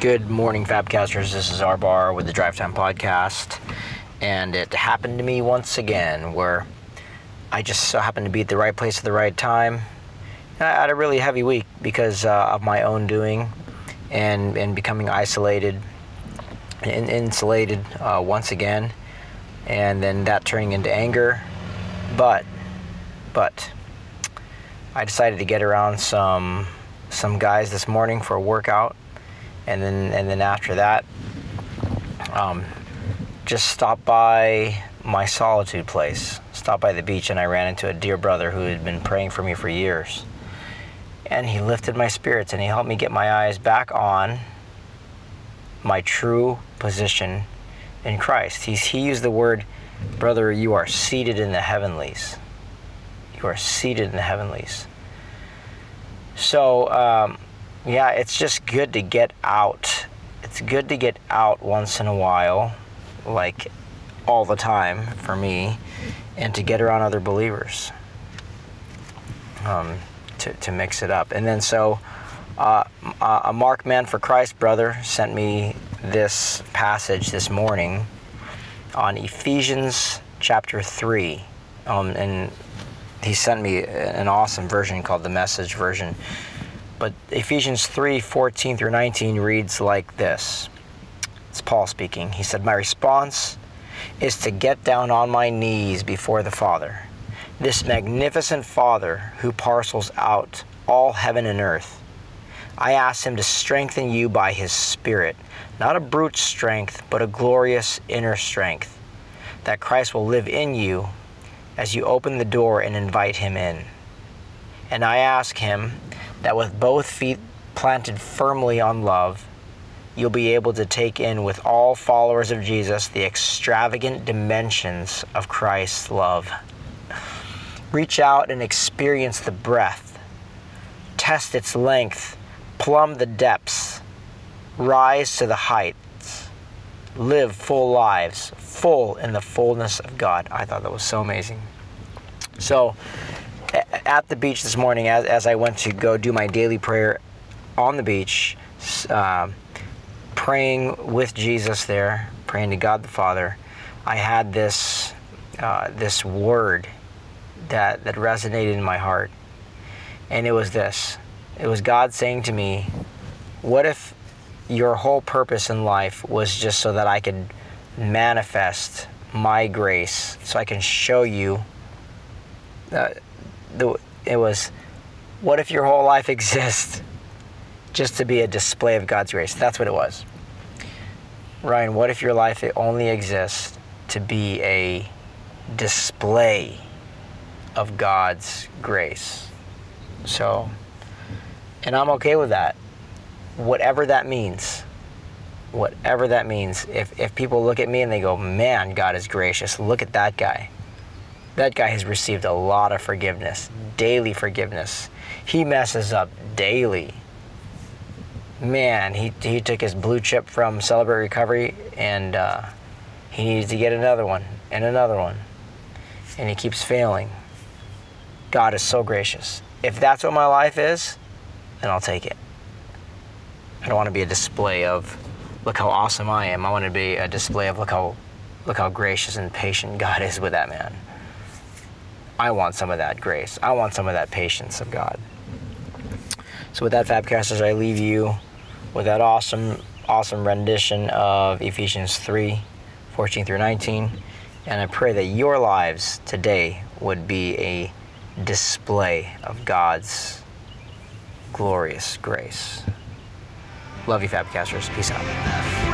Good morning, Fabcasters. This is R Bar with the Drive Time Podcast. And it happened to me once again where I just so happened to be at the right place at the right time. I had a really heavy week because uh, of my own doing and, and becoming isolated and insulated uh, once again. And then that turning into anger. But, but, I decided to get around some some guys this morning for a workout, and then and then after that, um, just stopped by my solitude place. Stopped by the beach, and I ran into a dear brother who had been praying for me for years. And he lifted my spirits, and he helped me get my eyes back on my true position in Christ. He's, he used the word, brother, you are seated in the heavenlies. You are seated in the heavenlies. So, um, yeah, it's just good to get out. It's good to get out once in a while, like all the time for me, and to get around other believers um, to, to mix it up. And then, so uh, a Mark Man for Christ brother sent me this passage this morning on Ephesians chapter 3. Um, and he sent me an awesome version called the message version but ephesians 3 14 through 19 reads like this. It's paul speaking. He said my response is to get down on my knees before the father this magnificent father who parcels out all heaven and earth. I ask him to strengthen you by his spirit not a brute strength but a glorious inner strength that christ will live in you as you open the door and invite him in. And I ask him that with both feet planted firmly on love, you'll be able to take in with all followers of Jesus the extravagant dimensions of Christ's love. Reach out and experience the breadth, test its length, plumb the depths, rise to the heights, live full lives, full in the fullness of God. I thought that was so amazing. So, at the beach this morning, as, as I went to go do my daily prayer on the beach, uh, praying with Jesus there, praying to God the Father, I had this uh, this word that that resonated in my heart, and it was this: it was God saying to me, "What if your whole purpose in life was just so that I could manifest my grace so I can show you. Uh, the, it was, what if your whole life exists just to be a display of God's grace? That's what it was. Ryan, what if your life only exists to be a display of God's grace? So, and I'm okay with that. Whatever that means whatever that means. If, if people look at me and they go, man, God is gracious, look at that guy. That guy has received a lot of forgiveness, daily forgiveness. He messes up daily. Man, he, he took his blue chip from Celebrate Recovery and uh, he needs to get another one and another one. And he keeps failing. God is so gracious. If that's what my life is, then I'll take it. I don't want to be a display of look how awesome I am. I want to be a display of look how look how gracious and patient God is with that man. I want some of that grace. I want some of that patience of God. So with that, Fabcasters, I leave you with that awesome, awesome rendition of Ephesians 3, 14 through 19. And I pray that your lives today would be a display of God's glorious grace. Love you, Fabcasters. Peace out.